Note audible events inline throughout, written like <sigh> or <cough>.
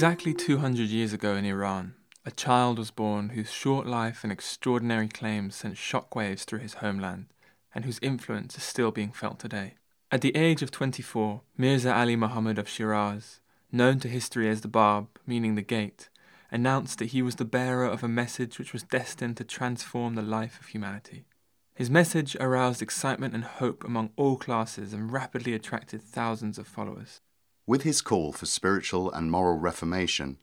Exactly 200 years ago in Iran, a child was born whose short life and extraordinary claims sent shockwaves through his homeland, and whose influence is still being felt today. At the age of 24, Mirza Ali Muhammad of Shiraz, known to history as the Bab, meaning the gate, announced that he was the bearer of a message which was destined to transform the life of humanity. His message aroused excitement and hope among all classes and rapidly attracted thousands of followers. With his call for spiritual and moral reformation,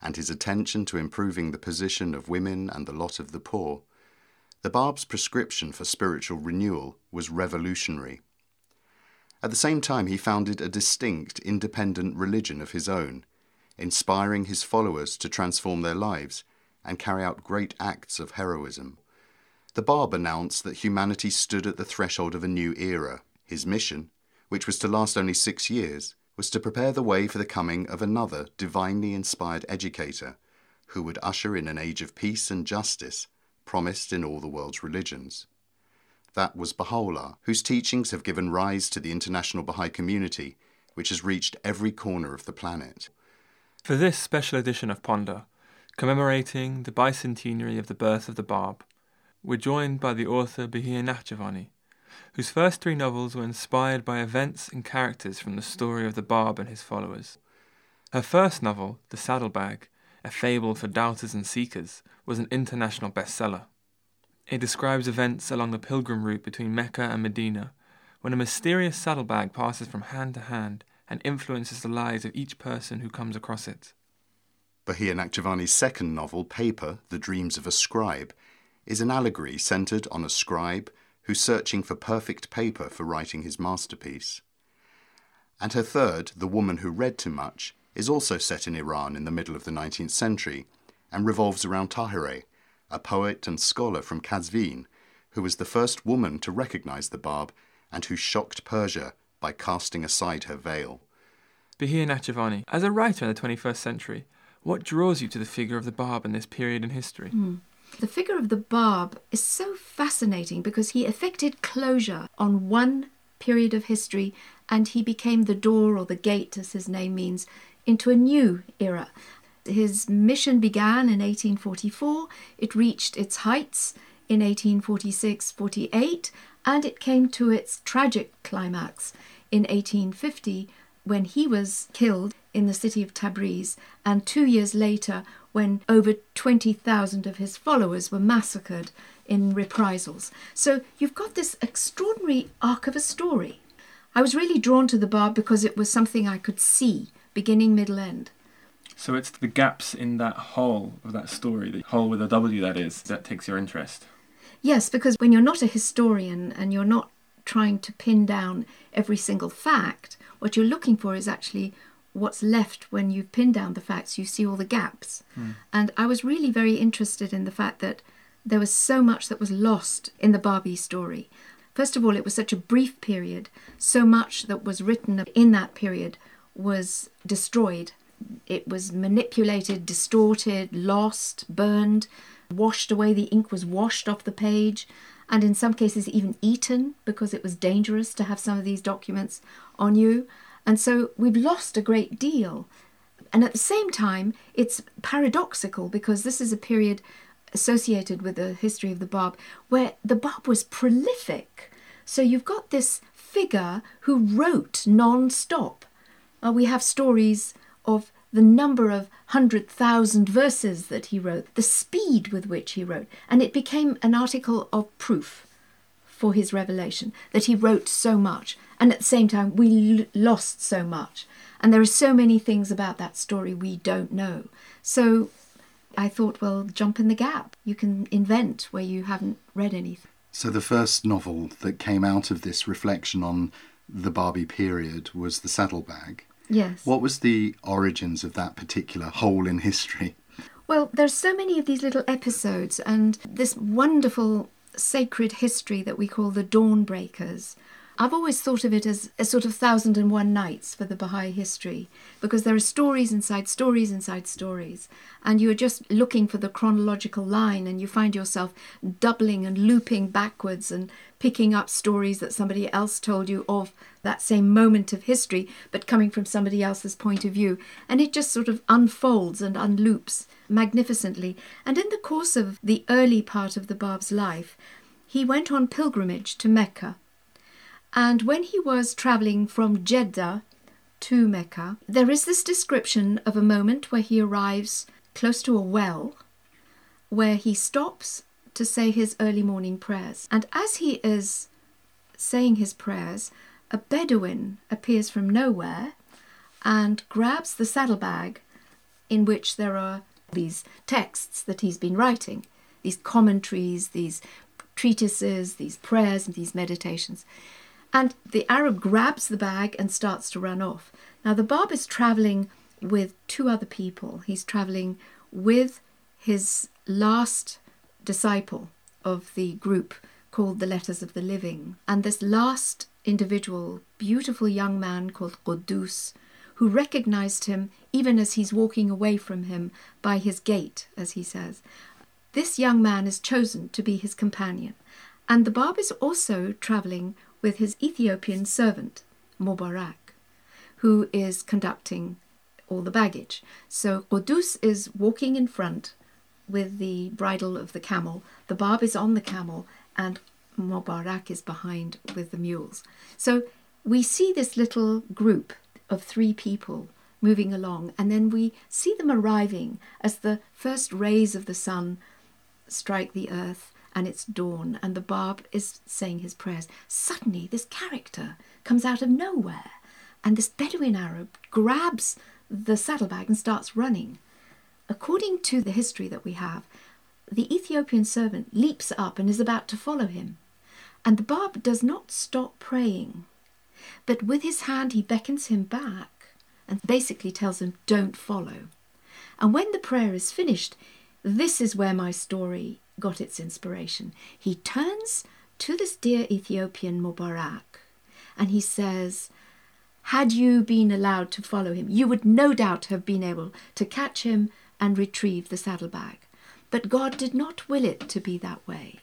and his attention to improving the position of women and the lot of the poor, the Bab's prescription for spiritual renewal was revolutionary. At the same time, he founded a distinct, independent religion of his own, inspiring his followers to transform their lives and carry out great acts of heroism. The Bab announced that humanity stood at the threshold of a new era. His mission, which was to last only six years, was to prepare the way for the coming of another divinely inspired educator who would usher in an age of peace and justice promised in all the world's religions. That was Baha'u'llah, whose teachings have given rise to the international Baha'i community, which has reached every corner of the planet. For this special edition of Ponder, commemorating the bicentenary of the birth of the Bab, we're joined by the author Bahiyyih Nakhjavani, whose first three novels were inspired by events and characters from the story of the Bab and his followers. Her first novel, The Saddlebag, a fable for doubters and seekers, was an international bestseller. It describes events along the pilgrim route between Mecca and Medina, when a mysterious saddlebag passes from hand to hand and influences the lives of each person who comes across it. Bahiyyih Nakhjavani's second novel, Paper, The Dreams of a Scribe, is an allegory centered on a scribe who's searching for perfect paper for writing his masterpiece. And her third, The Woman Who Read Too Much, is also set in Iran in the middle of the 19th century and revolves around Tahirih, a poet and scholar from Kazvin, who was the first woman to recognize the Bab and who shocked Persia by casting aside her veil. Bahiyyih Nakhjavani, as a writer in the 21st century, what draws you to the figure of the Bab in this period in history? Mm. The figure of the Bab is so fascinating because he effected closure on one period of history and he became the door or the gate, as his name means, into a new era. His mission began in 1844, it reached its heights in 1846 48, and it came to its tragic climax in 1850 when he was killed in the city of Tabriz, and two years later when over 20,000 of his followers were massacred in reprisals. So you've got this extraordinary arc of a story. I was really drawn to the Bab because it was something I could see, beginning, middle, end. So it's the gaps in that whole of that story, the whole with a W that is, that takes your interest. Yes, because when you're not a historian and you're not trying to pin down every single fact, what you're looking for is actually what's left when you've pinned down the facts, you see all the gaps. Mm. And I was really very interested in the fact that there was so much that was lost in the Babi story. First of all, it was such a brief period, so much that was written in that period was destroyed. It was manipulated, distorted, lost, burned, washed away. The ink was washed off the page, and in some cases, even eaten because it was dangerous to have some of these documents on you. And so we've lost a great deal. And at the same time, it's paradoxical because this is a period associated with the history of the Bab where the Bab was prolific. So you've got this figure who wrote non stop. Uh, we have stories of the number of hundred thousand verses that he wrote, the speed with which he wrote, and it became an article of proof for his revelation that he wrote so much and at the same time we l- lost so much. And there are so many things about that story we don't know. So i thought well jump in the gap. You can invent where you haven't read anything. So the first novel that came out of this reflection on the Babi period was the saddlebag yes. What was the origins of that particular hole in history? Well there's so many of these little episodes and this wonderful sacred history that we call the dawn breakers I've always thought of it as a sort of thousand and one nights for the Baha'i history because there are stories inside stories inside stories, and you're just looking for the chronological line, and you find yourself doubling and looping backwards and picking up stories that somebody else told you of that same moment of history, but coming from somebody else's point of view, and it just sort of unfolds and unloops magnificently. And in the course of the early part of the Bab's life, he went on pilgrimage to Mecca and when he was traveling from Jeddah to Mecca, there is this description of a moment where he arrives close to a well where he stops to say his early morning prayers. And as he is saying his prayers, a Bedouin appears from nowhere and grabs the saddlebag in which there are these texts that he's been writing, these commentaries, these treatises, these prayers, and these meditations. And the Arab grabs the bag and starts to run off. Now, the Bab is traveling with two other people. He's traveling with his last disciple of the group called the Letters of the Living. And this last individual, beautiful young man called Quddus, who recognized him even as he's walking away from him by his gait, as he says. This young man is chosen to be his companion. And the Bab is also traveling with his Ethiopian servant, Mubarak, who is conducting all the baggage. So Quddus is walking in front with the bridle of the camel, the Bab is on the camel, and Mubarak is behind with the mules. So we see this little group of three people moving along, and then we see them arriving as the first rays of the sun strike the earth and it's dawn, and the Bab is saying his prayers. Suddenly, this character comes out of nowhere, and this Bedouin Arab grabs the saddlebag and starts running. According to the history that we have, the Ethiopian servant leaps up and is about to follow him. And the Bab does not stop praying, but with his hand he beckons him back and basically tells him, Don't follow. And when the prayer is finished, this is where my story got its inspiration. He turns to this dear Ethiopian Mubarak and he says, Had you been allowed to follow him, you would no doubt have been able to catch him and retrieve the saddlebag. But God did not will it to be that way.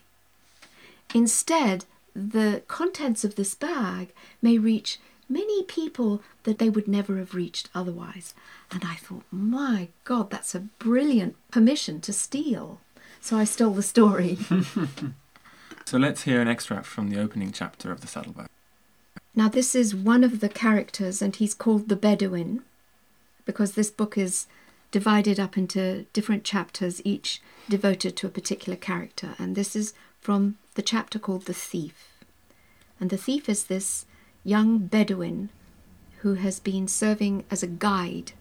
Instead, the contents of this bag may reach many people that they would never have reached otherwise. And I thought, my God, that's a brilliant permission to steal. So I stole the story. <laughs> so let's hear an extract from the opening chapter of the Saddlebag. Now, this is one of the characters, and he's called the Bedouin because this book is divided up into different chapters, each devoted to a particular character. And this is from the chapter called The Thief. And the thief is this young Bedouin who has been serving as a guide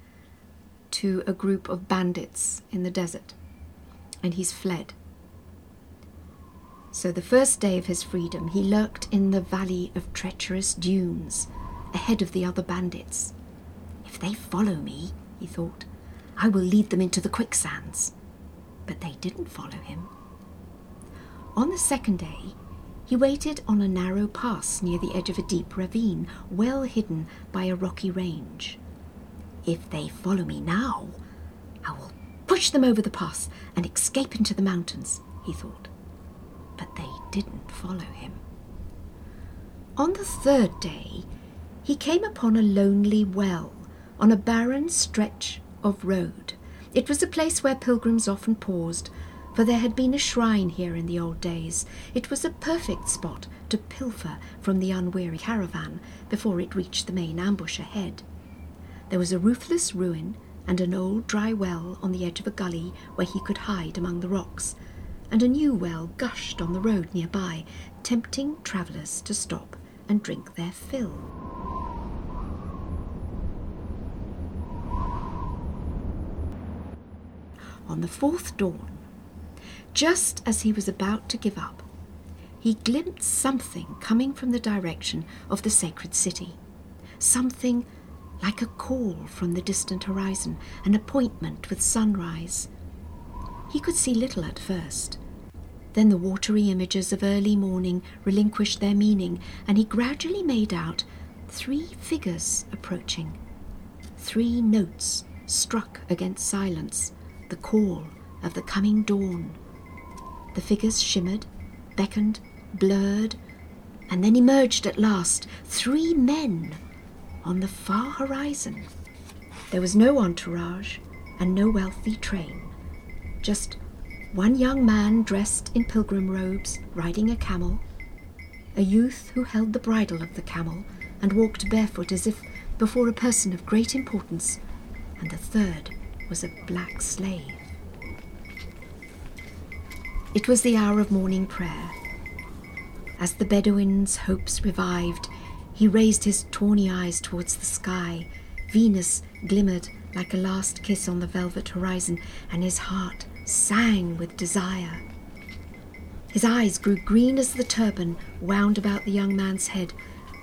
to a group of bandits in the desert and he's fled. So the first day of his freedom, he lurked in the valley of treacherous dunes, ahead of the other bandits. If they follow me, he thought, I will lead them into the quicksands. But they didn't follow him. On the second day, he waited on a narrow pass near the edge of a deep ravine, well hidden by a rocky range. If they follow me now, I will push them over the pass and escape into the mountains, he thought. But they didn't follow him. On the third day, he came upon a lonely well on a barren stretch of road. It was a place where pilgrims often paused, for there had been a shrine here in the old days. It was a perfect spot to pilfer from the unweary caravan before it reached the main ambush ahead. There was a roofless ruin and an old dry well on the edge of a gully where he could hide among the rocks, and a new well gushed on the road nearby, tempting travellers to stop and drink their fill. On the fourth dawn, just as he was about to give up, he glimpsed something coming from the direction of the sacred city, something like a call from the distant horizon, an appointment with sunrise. He could see little at first, Then the watery images of early morning relinquished their meaning, and he gradually made out three figures approaching. Three notes struck against silence, the call of the coming dawn. The figures shimmered, beckoned, blurred, and then emerged at last three men on the far horizon. There was no entourage and no wealthy train, just one young man dressed in pilgrim robes riding a camel, a youth who held the bridle of the camel and walked barefoot as if before a person of great importance, and the third was a black slave. It was the hour of morning prayer. As the Bedouin's hopes revived, he raised his tawny eyes towards the sky. Venus glimmered like a last kiss on the velvet horizon, and his heart sang with desire. His eyes grew green as the turban wound about the young man's head,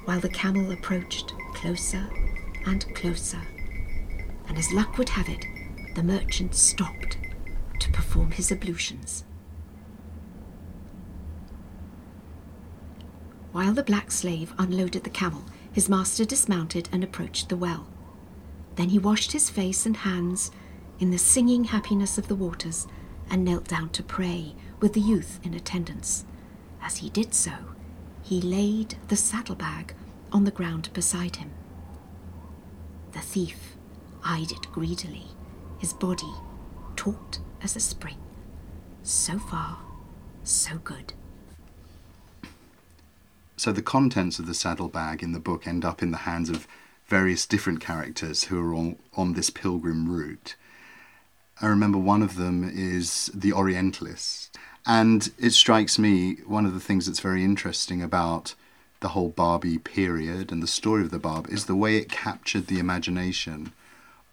while the camel approached closer and closer. And as luck would have it, the merchant stopped to perform his ablutions. While the black slave unloaded the camel, his master dismounted and approached the well. Then he washed his face and hands in the singing happiness of the waters and knelt down to pray with the youth in attendance. As he did so, he laid the saddlebag on the ground beside him. The thief eyed it greedily, his body taut as a spring. So far, so good. So the contents of the saddlebag in the book end up in the hands of various different characters who are on, on this pilgrim route. I remember one of them is the Orientalist. And it strikes me one of the things that's very interesting about the whole Babi period and the story of the Bab is the way it captured the imagination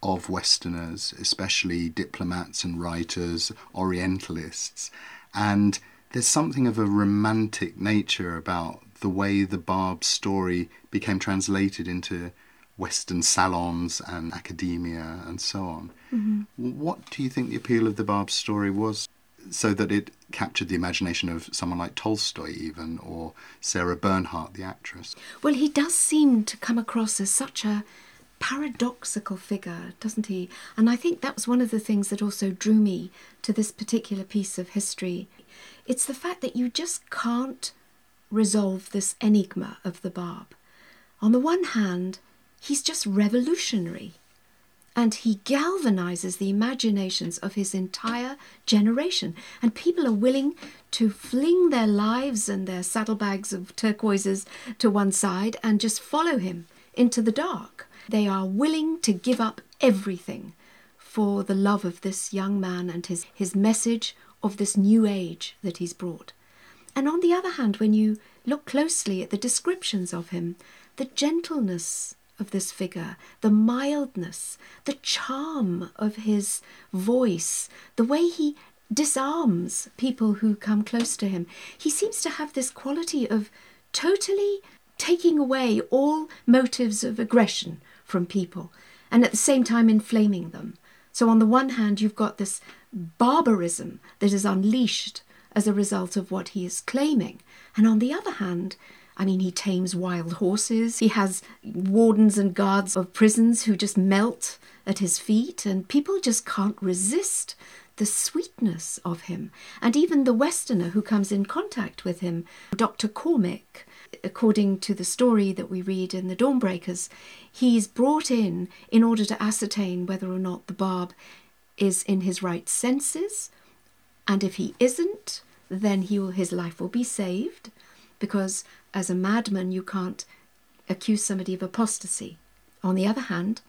of Westerners, especially diplomats and writers, Orientalists. And there's something of a romantic nature about the way the Bab story became translated into Western salons and academia and so on. Mm-hmm. What do you think the appeal of the Bab story was? So that it captured the imagination of someone like Tolstoy, even, or Sarah Bernhardt, the actress. Well, he does seem to come across as such a paradoxical figure, doesn't he? And I think that was one of the things that also drew me to this particular piece of history. It's the fact that you just can't resolve this enigma of the Bab. On the one hand, he's just revolutionary and he galvanizes the imaginations of his entire generation. And people are willing to fling their lives and their saddlebags of turquoises to one side and just follow him into the dark. They are willing to give up everything for the love of this young man and his, his message of this new age that he's brought. And on the other hand, when you look closely at the descriptions of him, the gentleness of this figure, the mildness, the charm of his voice, the way he disarms people who come close to him. He seems to have this quality of totally taking away all motives of aggression from people and at the same time inflaming them. So, on the one hand, you've got this barbarism that is unleashed as a result of what he is claiming, and on the other hand, I mean, he tames wild horses. He has wardens and guards of prisons who just melt at his feet, and people just can't resist the sweetness of him. And even the Westerner who comes in contact with him, Dr. Cormick, according to the story that we read in the Dawnbreakers, he's brought in in order to ascertain whether or not the Bab is in his right senses. And if he isn't, then he will, his life will be saved because as a madman you can't accuse somebody of apostasy. On the other hand,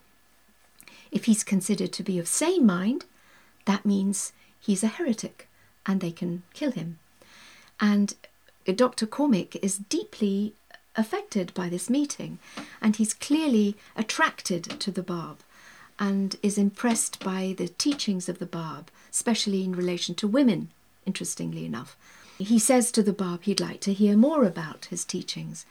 if he's considered to be of sane mind, that means he's a heretic and they can kill him. And Dr. Cormick is deeply affected by this meeting and he's clearly attracted to the Bab and is impressed by the teachings of the Bab, especially in relation to women, interestingly enough. He says to the Bab he'd like to hear more about his teachings.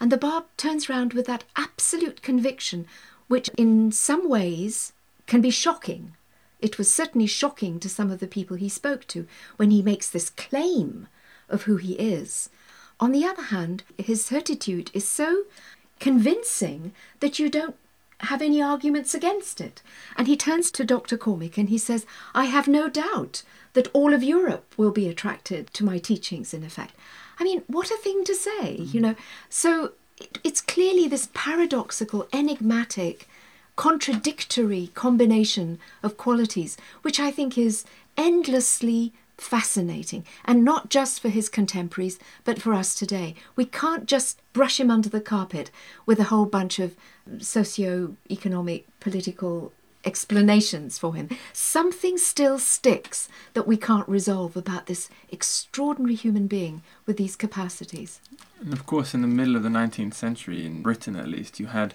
And the Bab turns round with that absolute conviction, which in some ways can be shocking. It was certainly shocking to some of the people he spoke to when he makes this claim of who he is. On the other hand, his certitude is so convincing that you don't have any arguments against it. And he turns to Dr. Cormick and he says, I have no doubt that all of Europe will be attracted to my teachings, in effect. I mean, what a thing to say, you mm-hmm. know. So it, it's clearly this paradoxical, enigmatic, contradictory combination of qualities, which I think is endlessly fascinating, and not just for his contemporaries, but for us today. We can't just brush him under the carpet with a whole bunch of socio-economic, political explanations for him. Something still sticks that we can't resolve about this extraordinary human being with these capacities. And of course, in the middle of the 19th century, in Britain at least, you had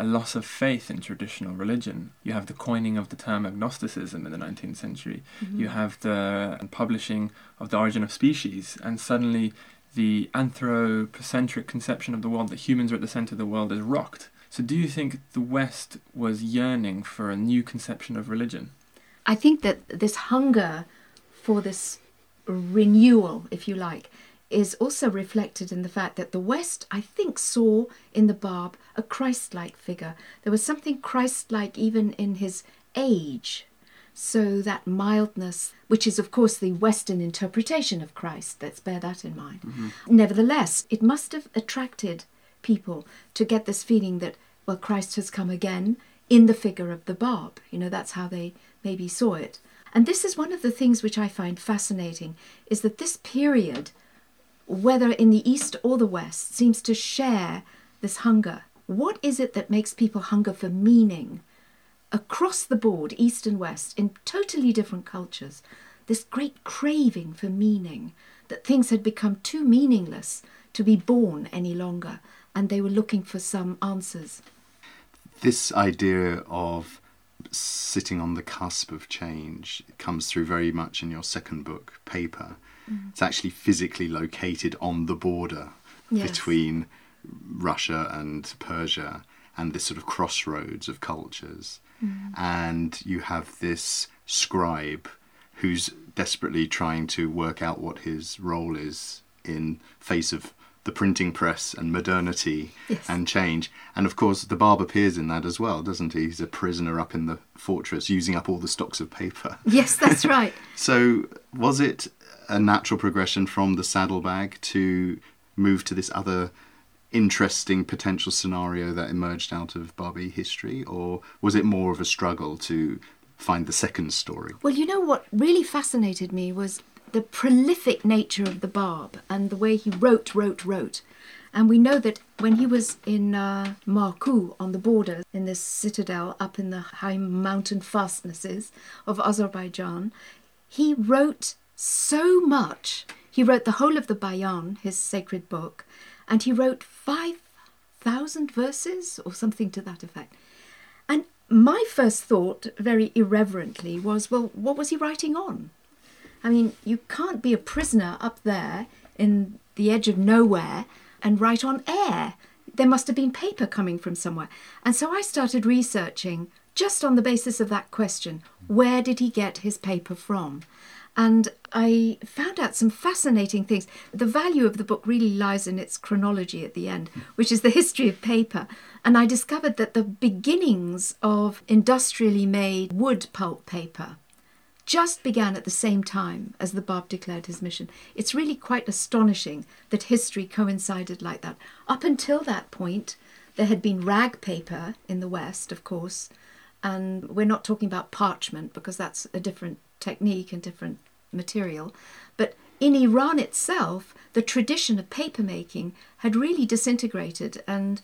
a loss of faith in traditional religion. You have the coining of the term agnosticism in the 19th century. Mm-hmm. You have the publishing of The Origin of Species, and suddenly the anthropocentric conception of the world, that humans are at the center of the world, is rocked. So, do you think the West was yearning for a new conception of religion? I think that this hunger for this renewal, if you like, is also reflected in the fact that the West, I think, saw in the Bab a Christ like figure. There was something Christ like even in his age. So that mildness, which is, of course, the Western interpretation of Christ, let's bear that in mind. Mm-hmm. Nevertheless, it must have attracted people to get this feeling that, well, Christ has come again in the figure of the Bab. You know, that's how they maybe saw it. And this is one of the things which I find fascinating is that this period whether in the East or the West, seems to share this hunger. What is it that makes people hunger for meaning? Across the board, East and West, in totally different cultures, this great craving for meaning, that things had become too meaningless to be born any longer, and they were looking for some answers. This idea of sitting on the cusp of change comes through very much in your second book, Paper. Mm. It's actually physically located on the border yes. between Russia and Persia and this sort of crossroads of cultures. Mm. And you have this scribe who's desperately trying to work out what his role is in face of the printing press and modernity yes. and change. And of course, the Bab appears in that as well, doesn't he? He's a prisoner up in the fortress using up all the stocks of paper. Yes, that's <laughs> right. so, was it a natural progression from the saddlebag to move to this other interesting potential scenario that emerged out of Babi history, or was it more of a struggle to find the second story? Well, you know what really fascinated me was the prolific nature of the Bab and the way he wrote, wrote, wrote. And we know that when he was in uh, Maku on the border, in this citadel up in the high mountain fastnesses of Azerbaijan, he wrote so much. He wrote the whole of the Bayan, his sacred book, and he wrote 5,000 verses or something to that effect. And my first thought, very irreverently, was well, what was he writing on? I mean, you can't be a prisoner up there in the edge of nowhere and write on air. There must have been paper coming from somewhere. And so I started researching just on the basis of that question where did he get his paper from? And I found out some fascinating things. The value of the book really lies in its chronology at the end, which is the history of paper. And I discovered that the beginnings of industrially made wood pulp paper just began at the same time as the Bab declared his mission. It's really quite astonishing that history coincided like that. Up until that point, there had been rag paper in the West, of course, and we're not talking about parchment because that's a different technique and different material. But in Iran itself, the tradition of paper making had really disintegrated, and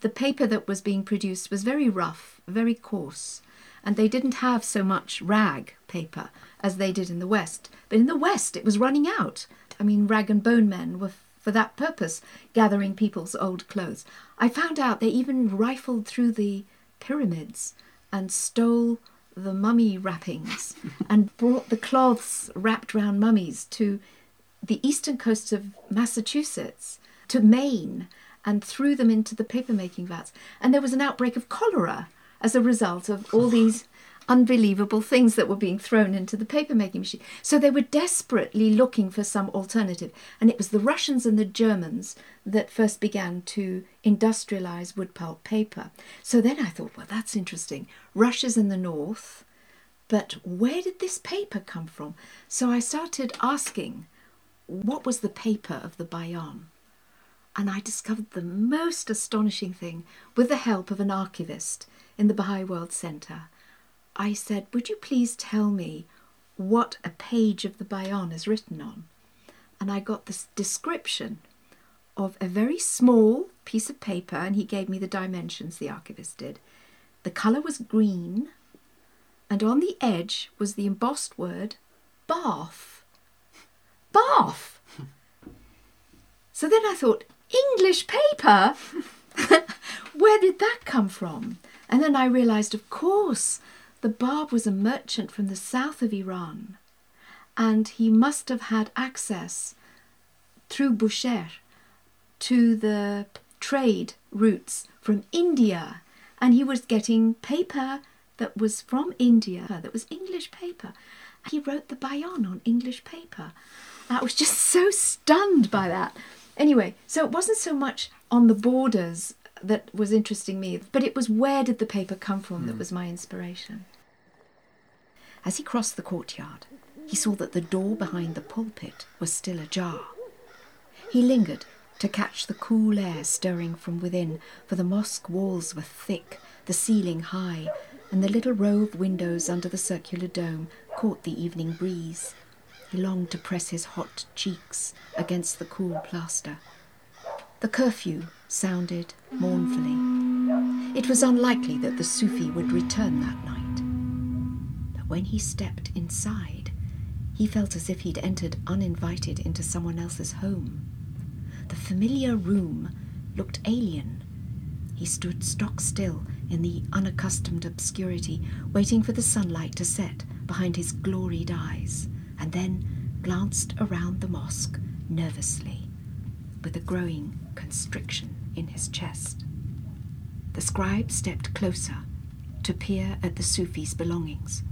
the paper that was being produced was very rough, very coarse, and they didn't have so much rag paper as they did in the West. But in the West, it was running out. I mean, rag and bone men were for that purpose gathering people's old clothes. I found out they even rifled through the pyramids and stole the mummy wrappings <laughs> and brought the cloths wrapped round mummies to the eastern coast of Massachusetts, to Maine, and threw them into the paper making vats. And there was an outbreak of cholera as a result of all these. Unbelievable things that were being thrown into the papermaking machine. So they were desperately looking for some alternative. And it was the Russians and the Germans that first began to industrialize wood pulp paper. So then I thought, well, that's interesting. Russia's in the north, but where did this paper come from? So I started asking, what was the paper of the Bayan? And I discovered the most astonishing thing with the help of an archivist in the Baha'i World Centre. I said, Would you please tell me what a page of the Bayan is written on? And I got this description of a very small piece of paper, and he gave me the dimensions, the archivist did. The colour was green, and on the edge was the embossed word bath. Bath! <laughs> so then I thought, English paper? <laughs> Where did that come from? And then I realised, of course, the Bab was a merchant from the south of Iran, and he must have had access through Bushehr to the trade routes from India, and he was getting paper that was from India, that was English paper. He wrote the Bayan on English paper. I was just <laughs> so stunned by that. Anyway, so it wasn't so much on the borders that was interesting me, but it was where did the paper come from mm. that hmm. was my inspiration. As he crossed the courtyard, he saw that the door behind the pulpit was still ajar. He lingered to catch the cool air stirring from within, for the mosque walls were thick, the ceiling high, and the little row of windows under the circular dome caught the evening breeze. He longed to press his hot cheeks against the cool plaster. The curfew sounded mournfully. It was unlikely that the Sufi would return that night. But when he stepped inside, he felt as if he'd entered uninvited into someone else's home. The familiar room looked alien. He stood stock still in the unaccustomed obscurity, waiting for the sunlight to set behind his gloried eyes, and then glanced around the mosque nervously, with a growing constriction in his chest. The scribe stepped closer to peer at the Sufi's belongings.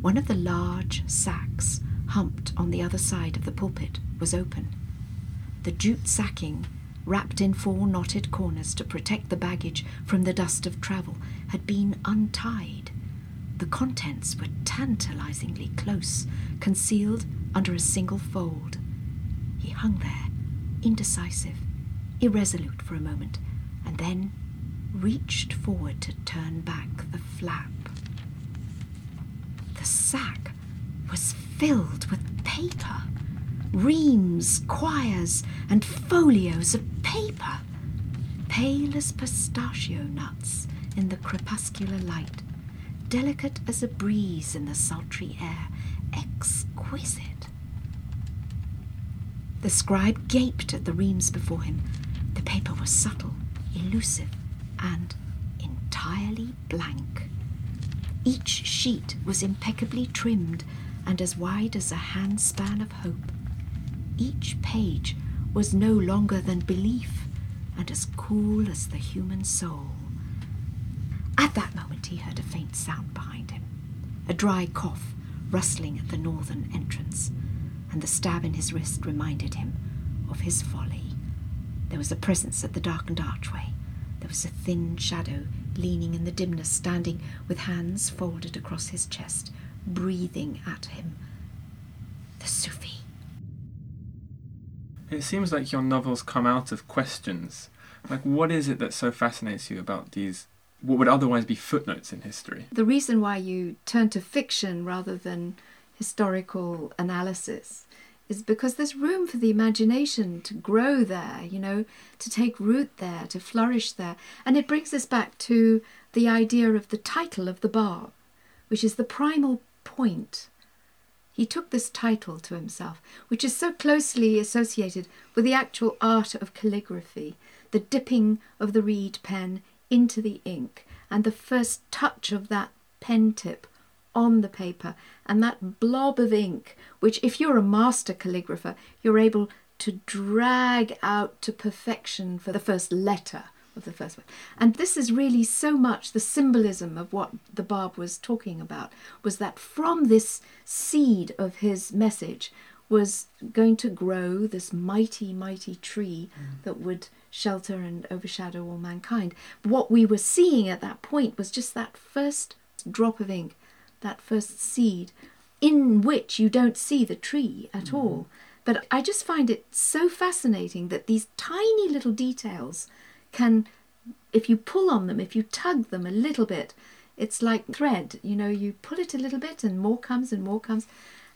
One of the large sacks, humped on the other side of the pulpit, was open. The jute sacking, wrapped in four knotted corners to protect the baggage from the dust of travel, had been untied. The contents were tantalizingly close, concealed under a single fold. He hung there, indecisive, irresolute for a moment, and then reached forward to turn back the flap. The sack was filled with paper reams, quires, and folios of paper, pale as pistachio nuts in the crepuscular light, delicate as a breeze in the sultry air, exquisite. The scribe gaped at the reams before him, paper was subtle, elusive, and entirely blank. Each sheet was impeccably trimmed and as wide as a handspan of hope. Each page was no longer than belief and as cool as the human soul. At that moment, he heard a faint sound behind him a dry cough rustling at the northern entrance, and the stab in his wrist reminded him of his folly. There was a presence at the darkened archway. There was a thin shadow leaning in the dimness, standing with hands folded across his chest, breathing at him. The Sufi. It seems like your novels come out of questions. Like, what is it that so fascinates you about these, what would otherwise be footnotes in history? The reason why you turn to fiction rather than historical analysis is because there's room for the imagination to grow there, you know, to take root there, to flourish there. And it brings us back to the idea of the title of the Bab, which is the primal point. He took this title to himself, which is so closely associated with the actual art of calligraphy, the dipping of the reed pen into the ink, and the first touch of that pen tip on the paper and that blob of ink, which, if you're a master calligrapher, you're able to drag out to perfection for the first letter of the first word. And this is really so much the symbolism of what the Bab was talking about was that from this seed of his message was going to grow this mighty, mighty tree mm. that would shelter and overshadow all mankind. What we were seeing at that point was just that first drop of ink, that first seed, in which you don't see the tree at mm. all. But I just find it so fascinating that these tiny little details can, if you pull on them, if you tug them a little bit, it's like thread. You know, you pull it a little bit and more comes and more comes.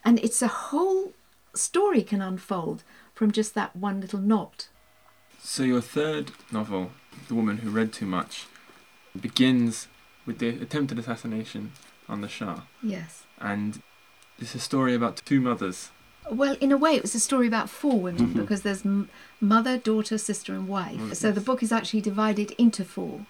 And it's a whole story can unfold from just that one little knot. So, your third novel, The Woman Who Read Too Much, begins with the attempted assassination on the Shah. Yes. And it's a story about two mothers. Well, in a way, it was a story about four women mm-hmm. because there's mother, daughter, sister, and wife. Oh, so the book is actually divided into four.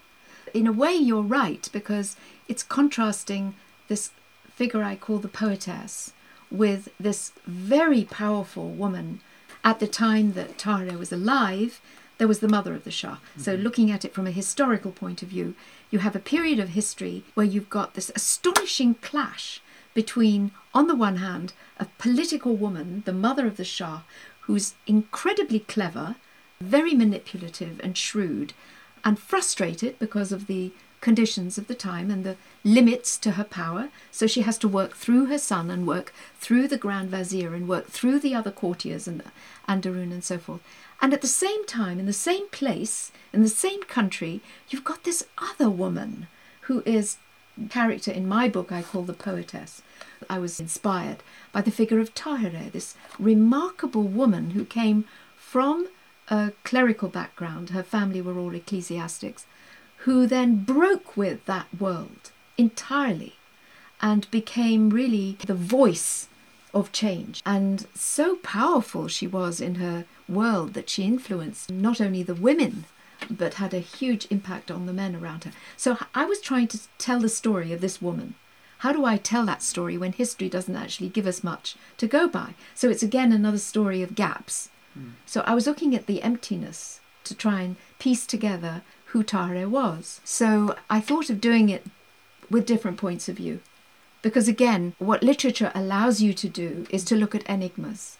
In a way, you're right because it's contrasting this figure I call the poetess with this very powerful woman. At the time that Tahirih was alive, there was the mother of the Shah. Mm-hmm. So, looking at it from a historical point of view, you have a period of history where you've got this astonishing clash between, on the one hand, a political woman, the mother of the Shah, who's incredibly clever, very manipulative and shrewd, and frustrated because of the conditions of the time and the limits to her power. So she has to work through her son and work through the Grand Vizier and work through the other courtiers and Anderun and so forth. And at the same time, in the same place, in the same country, you've got this other woman who is character in my book I call the poetess. I was inspired by the figure of Tahirih, this remarkable woman who came from a clerical background. Her family were all ecclesiastics, who then broke with that world entirely and became really the voice of change. And so powerful she was in her world that she influenced not only the women but had a huge impact on the men around her. So I was trying to tell the story of this woman. How do I tell that story when history doesn't actually give us much to go by? So it's again another story of gaps. Mm. So I was looking at the emptiness to try and piece together who Tahirih was. So I thought of doing it with different points of view. Because again, what literature allows you to do is to look at enigmas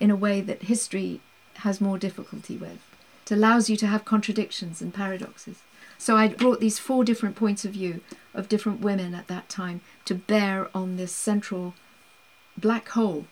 in a way that history has more difficulty with. It allows you to have contradictions and paradoxes. So I brought these four different points of view of different women at that time to bear on this central black hole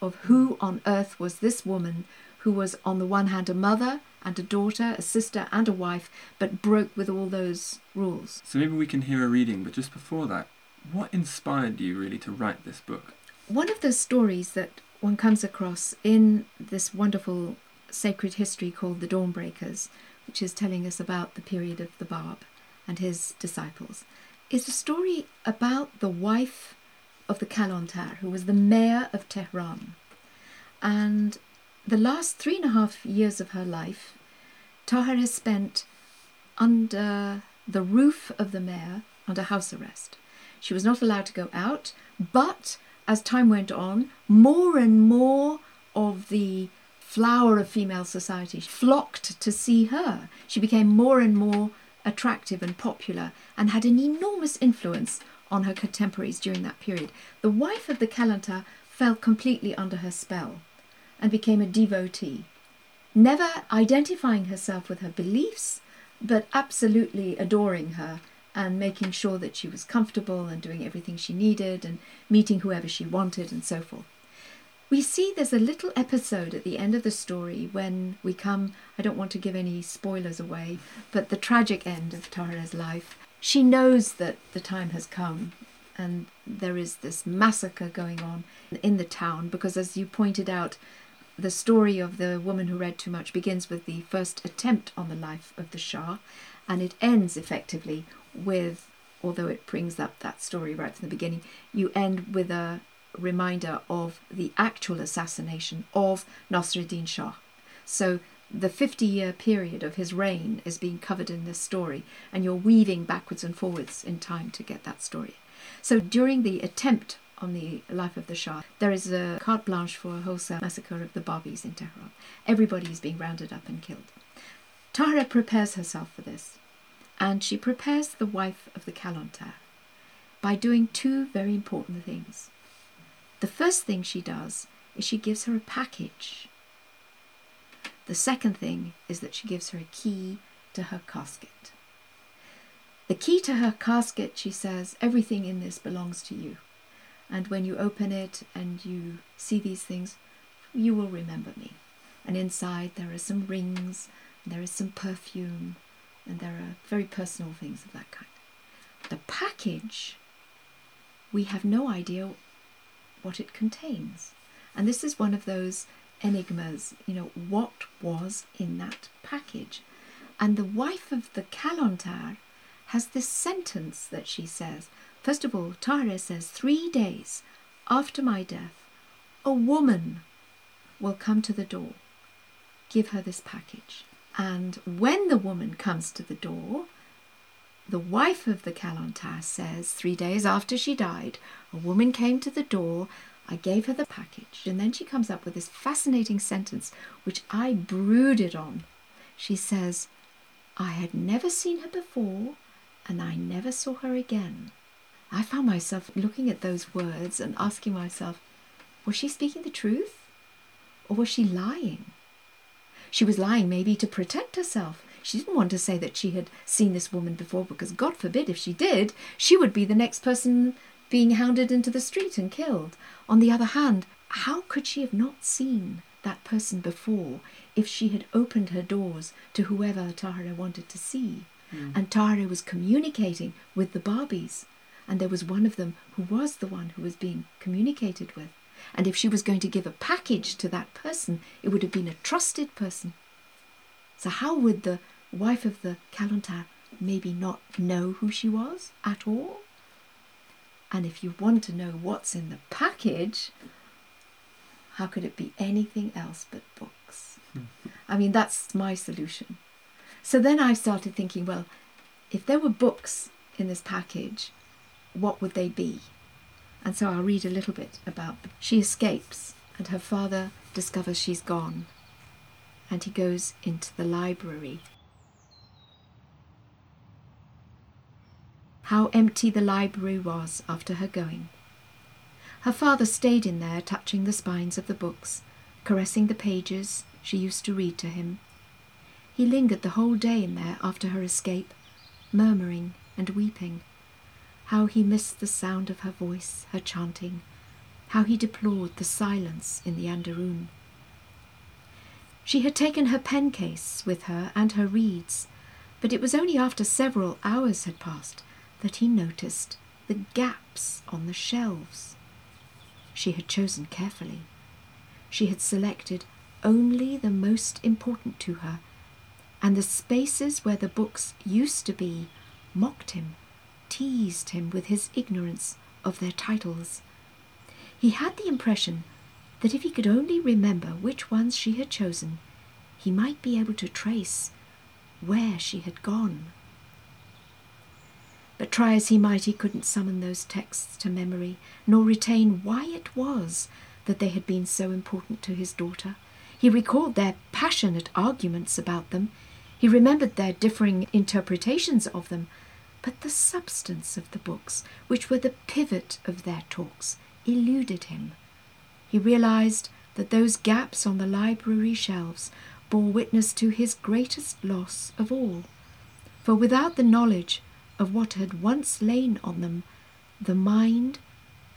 of who on earth was this woman who was, on the one hand, a mother and a daughter, a sister and a wife, but broke with all those rules. So maybe we can hear a reading, but just before that, what inspired you really to write this book? One of the stories that one comes across in this wonderful sacred history called the Dawnbreakers, which is telling us about the period of the Bab and his disciples, is a story about the wife of the Kalantar, who was the mayor of Tehran. And the last three and a half years of her life, Tahirih spent under the roof of the mayor under house arrest. She was not allowed to go out, but as time went on, more and more of the flower of female society flocked to see her. She became more and more attractive and popular and had an enormous influence on her contemporaries during that period. The wife of the Kalantar fell completely under her spell and became a devotee never identifying herself with her beliefs, but absolutely adoring her and making sure that she was comfortable and doing everything she needed and meeting whoever she wanted and so forth. We see there's a little episode at the end of the story when we come, I don't want to give any spoilers away, but the tragic end of Tahirih's life. She knows that the time has come and there is this massacre going on in the town because, as you pointed out, the story of the woman who read too much begins with the first attempt on the life of the Shah, and it ends effectively with, although it brings up that story right from the beginning, you end with a reminder of the actual assassination of Nasruddin Shah. So the 50 year period of his reign is being covered in this story, and you're weaving backwards and forwards in time to get that story. So during the attempt on the life of the Shah. There is a carte blanche for a wholesale massacre of the Babis in Tehran. Everybody is being rounded up and killed. Tahirih prepares herself for this, and she prepares the wife of the Kalantar by doing two very important things. The first thing she does is she gives her a package. The second thing is that she gives her a key to her casket. The key to her casket, she says, everything in this belongs to you. And when you open it and you see these things, you will remember me. And inside there are some rings, there is some perfume, and there are very personal things of that kind. The package, we have no idea what it contains. And this is one of those enigmas, you know, what was in that package? And the wife of the Kalantar has this sentence that she says. First of all, Tahirih says, Three days after my death, a woman will come to the door. Give her this package. And when the woman comes to the door, the wife of the Kalantar says, Three days after she died, a woman came to the door. I gave her the package. And then she comes up with this fascinating sentence, which I brooded on. She says, I had never seen her before, and I never saw her again. I found myself looking at those words and asking myself, was she speaking the truth? Or was she lying? She was lying maybe to protect herself. She didn't want to say that she had seen this woman before because, God forbid, if she did, she would be the next person being hounded into the street and killed. On the other hand, how could she have not seen that person before if she had opened her doors to whoever Tahirih wanted to see? Mm. And Tahirih was communicating with the Babis, and there was one of them who was the one who was being communicated with. And if she was going to give a package to that person, it would have been a trusted person. So, how would the wife of the Kalantar maybe not know who she was at all? And if you want to know what's in the package, how could it be anything else but books? <laughs> I mean, that's my solution. So then I started thinking, well, if there were books in this package, what would they be? And so I'll read a little bit about them. She escapes, and her father discovers she's gone, and he goes into the library. How empty the library was after her going. Her father stayed in there, touching the spines of the books, caressing the pages she used to read to him. He lingered the whole day in there after her escape, murmuring and weeping. How he missed the sound of her voice, her chanting. How he deplored the silence in the Anderun. She had taken her pen case with her and her reeds, but it was only after several hours had passed that he noticed the gaps on the shelves. She had chosen carefully. She had selected only the most important to her and the spaces where the books used to be mocked him, teased him with his ignorance of their titles. He had the impression that if he could only remember which ones she had chosen, he might be able to trace where she had gone. But try as he might, he couldn't summon those texts to memory, nor retain why it was that they had been so important to his daughter. He recalled their passionate arguments about them. He remembered their differing interpretations of them. But the substance of the books, which were the pivot of their talks, eluded him. He realized that those gaps on the library shelves bore witness to his greatest loss of all. For without the knowledge of what had once lain on them, the mind,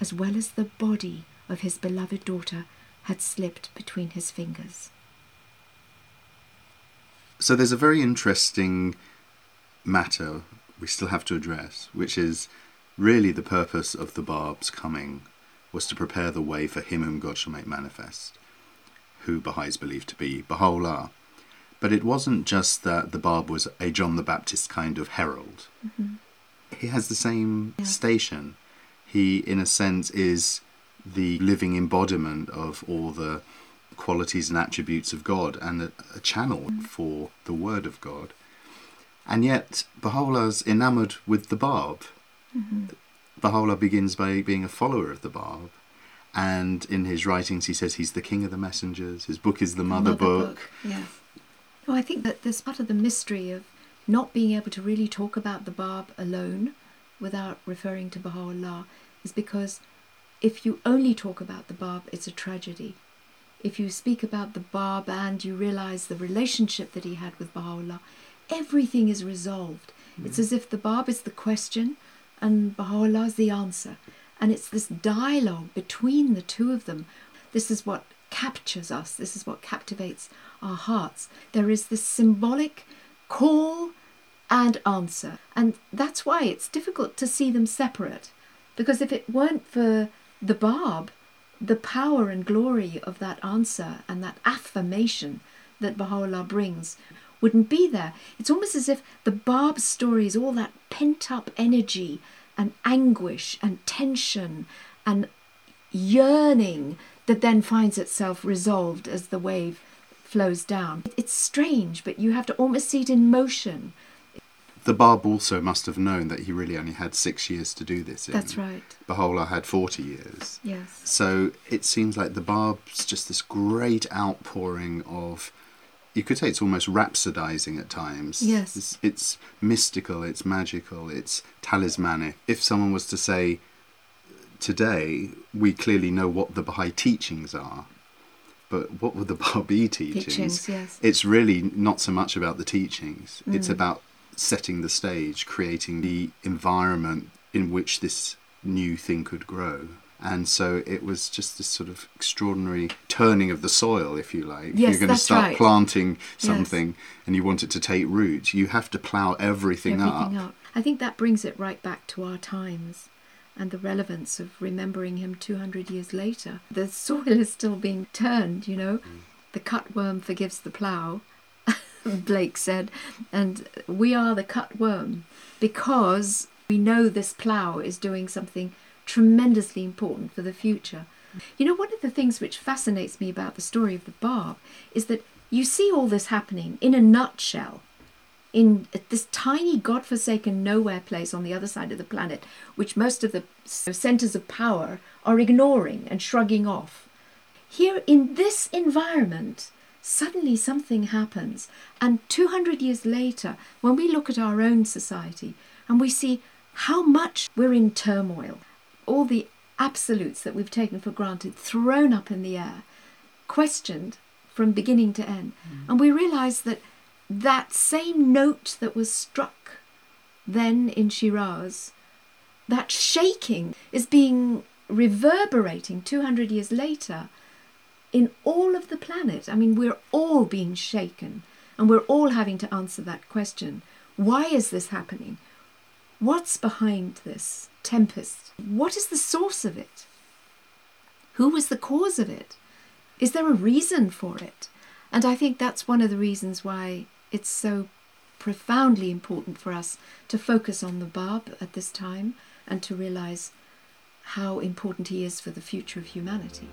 as well as the body of his beloved daughter, had slipped between his fingers. So there's a very interesting matter we still have to address, which is really the purpose of the Bab's coming was to prepare the way for him whom God shall make manifest, who Baha'is believe to be Baha'u'llah. But it wasn't just that the Bab was a John the Baptist kind of herald. Mm-hmm. He has the same yeah. station. He, in a sense, is the living embodiment of all the qualities and attributes of God and a, a channel mm. for the Word of God. And yet, Baha'u'llah's enamored with the Bab. Mm-hmm. Baha'u'llah begins by being a follower of the Bab. And in his writings, he says he's the king of the messengers. His book is the mother, mother book. book. Yeah. No, I think that there's part of the mystery of not being able to really talk about the Bab alone without referring to Baha'u'llah is because if you only talk about the Bab, it's a tragedy. If you speak about the Bab and you realize the relationship that he had with Baha'u'llah, everything is resolved. Mm. It's as if the Bab is the question and Baha'u'llah is the answer. And it's this dialogue between the two of them. This is what captures us, this is what captivates our hearts. There is this symbolic call and answer. And that's why it's difficult to see them separate. Because if it weren't for the Bab, the power and glory of that answer and that affirmation that Baha'u'llah brings wouldn't be there. It's almost as if the Bab story is all that pent up energy and anguish and tension and yearning that then finds itself resolved as the wave flows down. It's strange, but you have to almost see it in motion. The Bab also must have known that he really only had six years to do this. In. That's right. Baha'u'llah had 40 years. Yes. So it seems like the Bab's just this great outpouring of you could say it's almost rhapsodizing at times. Yes. It's, it's, mystical, it's magical, it's talismanic. If someone was to say, today, we clearly know what the Baha'i teachings are, but what were the <laughs> Babi teachings? teachings yes. It's really not so much about the teachings, mm. it's about setting the stage, creating the environment in which this new thing could grow and so it was just this sort of extraordinary turning of the soil, if you like. Yes, You're going to start right. planting something yes. and you want it to take root. You have to plough everything, everything up. up. I think that brings it right back to our times and the relevance of remembering him 200 years later. The <laughs> soil is still being turned, you know. Mm. The cutworm forgives the plough, <laughs> Blake said, and we are the cutworm because we know this plough is doing something tremendously important for the future. You know, one of the things which fascinates me about the story of the Bab is that you see all this happening in a nutshell in this tiny god-forsaken nowhere place on the other side of the planet which most of the centers of power are ignoring and shrugging off here in this environment suddenly something happens and 200 years later when we look at our own society and we see how much we're in turmoil all the absolutes that we've taken for granted thrown up in the air, questioned from beginning to end. Mm. And we realize that that same note that was struck then in Shiraz, that shaking is being reverberating 200 years later in all of the planet. I mean, we're all being shaken and we're all having to answer that question. Why is this happening? What's behind this tempest? What is the source of it? Who was the cause of it? Is there a reason for it? And I think that's one of the reasons why it's so profoundly important for us to focus on the Bab at this time and to realize how important he is for the future of humanity.